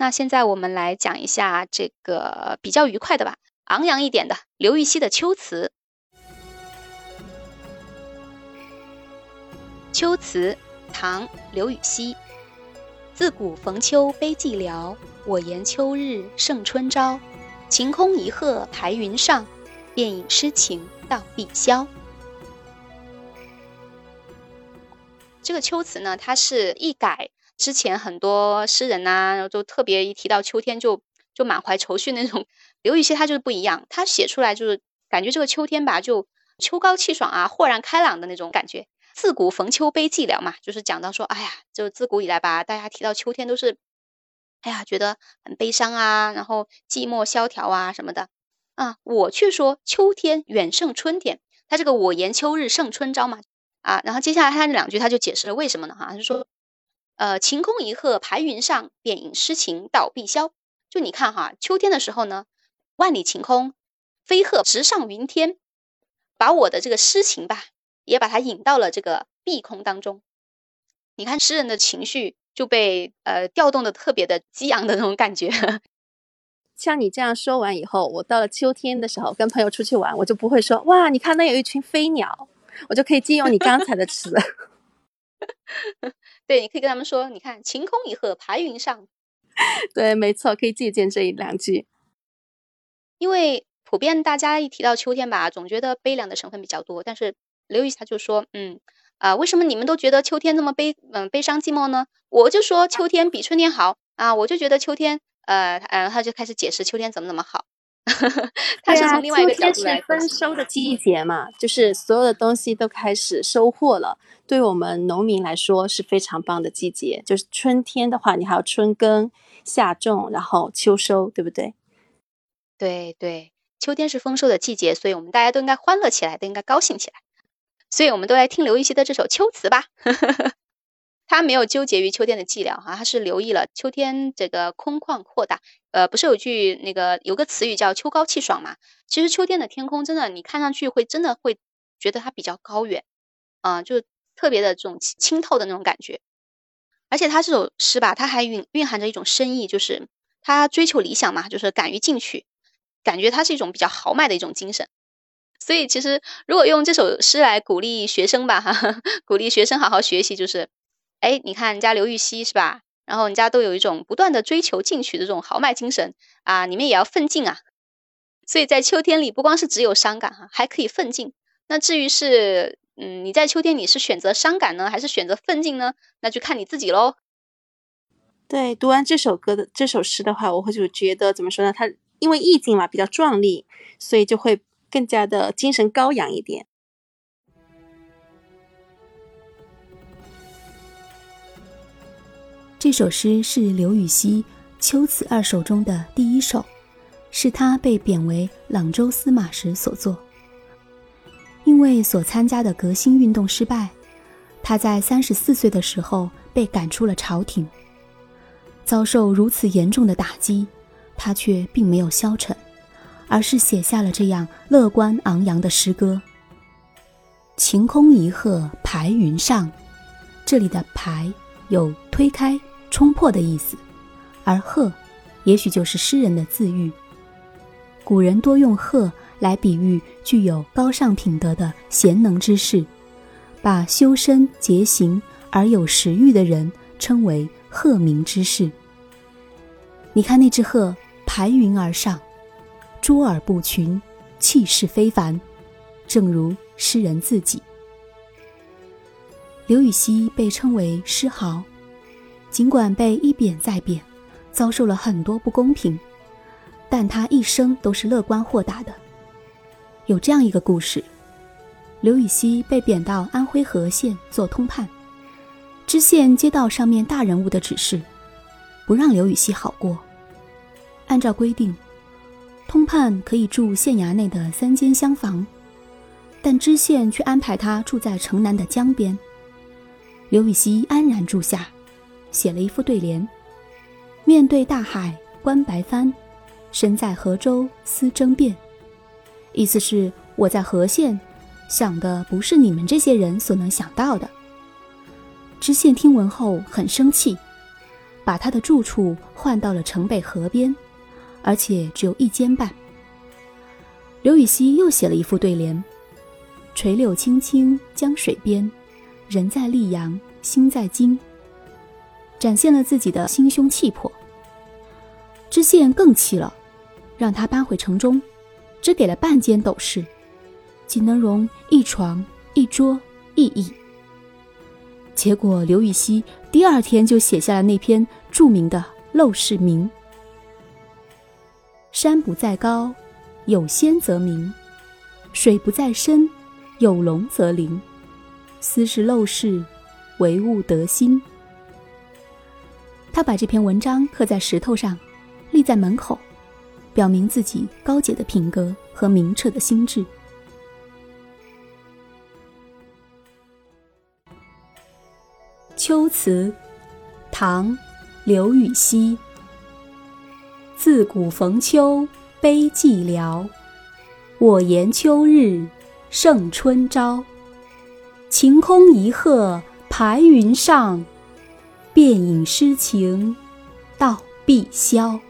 那现在我们来讲一下这个比较愉快的吧，昂扬一点的刘禹锡的《秋词》。《秋词》唐·刘禹锡。自古逢秋悲寂寥，我言秋日胜春朝。晴空一鹤排云上，便引诗情到碧霄。这个《秋词》呢，它是一改。之前很多诗人呐，然后就特别一提到秋天就就满怀愁绪那种。刘禹锡他就是不一样，他写出来就是感觉这个秋天吧，就秋高气爽啊，豁然开朗的那种感觉。自古逢秋悲寂寥嘛，就是讲到说，哎呀，就自古以来吧，大家提到秋天都是，哎呀，觉得很悲伤啊，然后寂寞萧条啊什么的啊。我却说秋天远胜春天，他这个我言秋日胜春朝嘛啊。然后接下来他那两句他就解释了为什么呢？哈，就说。呃，晴空一鹤排云上，便引诗情到碧霄。就你看哈，秋天的时候呢，万里晴空，飞鹤直上云天，把我的这个诗情吧，也把它引到了这个碧空当中。你看诗人的情绪就被呃调动的特别的激昂的那种感觉。像你这样说完以后，我到了秋天的时候跟朋友出去玩，我就不会说哇，你看那有一群飞鸟，我就可以借用你刚才的词。对，你可以跟他们说，你看晴空一鹤排云上。对，没错，可以借鉴这一两句。因为普遍大家一提到秋天吧，总觉得悲凉的成分比较多。但是刘禹锡他就说，嗯啊，为什么你们都觉得秋天那么悲，嗯，悲伤寂寞呢？我就说秋天比春天好啊，我就觉得秋天，呃，嗯，他就开始解释秋天怎么怎么好。他是从另外一个角度来分收的季节嘛，就是所有的东西都开始收获了。对我们农民来说是非常棒的季节。就是春天的话，你还有春耕、夏种，然后秋收，对不对？对对，秋天是丰收的季节，所以我们大家都应该欢乐起来，都应该高兴起来。所以我们都来听刘禹锡的这首《秋词》吧。他没有纠结于秋天的寂寥哈，他是留意了秋天这个空旷扩大。呃，不是有句那个有个词语叫“秋高气爽”嘛？其实秋天的天空真的，你看上去会真的会觉得它比较高远，啊，就特别的这种清透的那种感觉。而且他这首诗吧，它还蕴蕴含着一种深意，就是他追求理想嘛，就是敢于进取，感觉他是一种比较豪迈的一种精神。所以其实如果用这首诗来鼓励学生吧，哈，鼓励学生好好学习，就是。哎，你看人家刘禹锡是吧？然后人家都有一种不断的追求进取的这种豪迈精神啊，你们也要奋进啊。所以在秋天里，不光是只有伤感哈，还可以奋进。那至于是，嗯，你在秋天你是选择伤感呢，还是选择奋进呢？那就看你自己喽。对，读完这首歌的这首诗的话，我会就觉得怎么说呢？它因为意境嘛比较壮丽，所以就会更加的精神高扬一点。这首诗是刘禹锡《秋词二首》中的第一首，是他被贬为朗州司马时所作。因为所参加的革新运动失败，他在三十四岁的时候被赶出了朝廷。遭受如此严重的打击，他却并没有消沉，而是写下了这样乐观昂扬的诗歌：“晴空一鹤排云上。”这里的“排”有推开。冲破的意思，而鹤，也许就是诗人的自喻。古人多用鹤来比喻具有高尚品德的贤能之士，把修身节行而有食欲的人称为鹤鸣之士。你看那只鹤排云而上，卓尔不群，气势非凡，正如诗人自己。刘禹锡被称为诗豪。尽管被一贬再贬，遭受了很多不公平，但他一生都是乐观豁达的。有这样一个故事：刘禹锡被贬到安徽和县做通判，知县接到上面大人物的指示，不让刘禹锡好过。按照规定，通判可以住县衙内的三间厢房，但知县却安排他住在城南的江边。刘禹锡安然住下。写了一副对联：“面对大海观白帆，身在河州思争辩。”意思是我在河县，想的不是你们这些人所能想到的。知县听闻后很生气，把他的住处换到了城北河边，而且只有一间半。刘禹锡又写了一副对联：“垂柳青青江水边，人在溧阳心在京。”展现了自己的心胸气魄。知县更气了，让他搬回城中，只给了半间斗室，仅能容一床一桌一椅。结果刘禹锡第二天就写下了那篇著名的《陋室铭》：“山不在高，有仙则名；水不在深，有龙则灵。斯是陋室，惟吾德馨。”他把这篇文章刻在石头上，立在门口，表明自己高洁的品格和明澈的心智。秋词，唐，刘禹锡。自古逢秋悲寂寥，我言秋日胜春朝。晴空一鹤排云上，便引诗情到碧霄。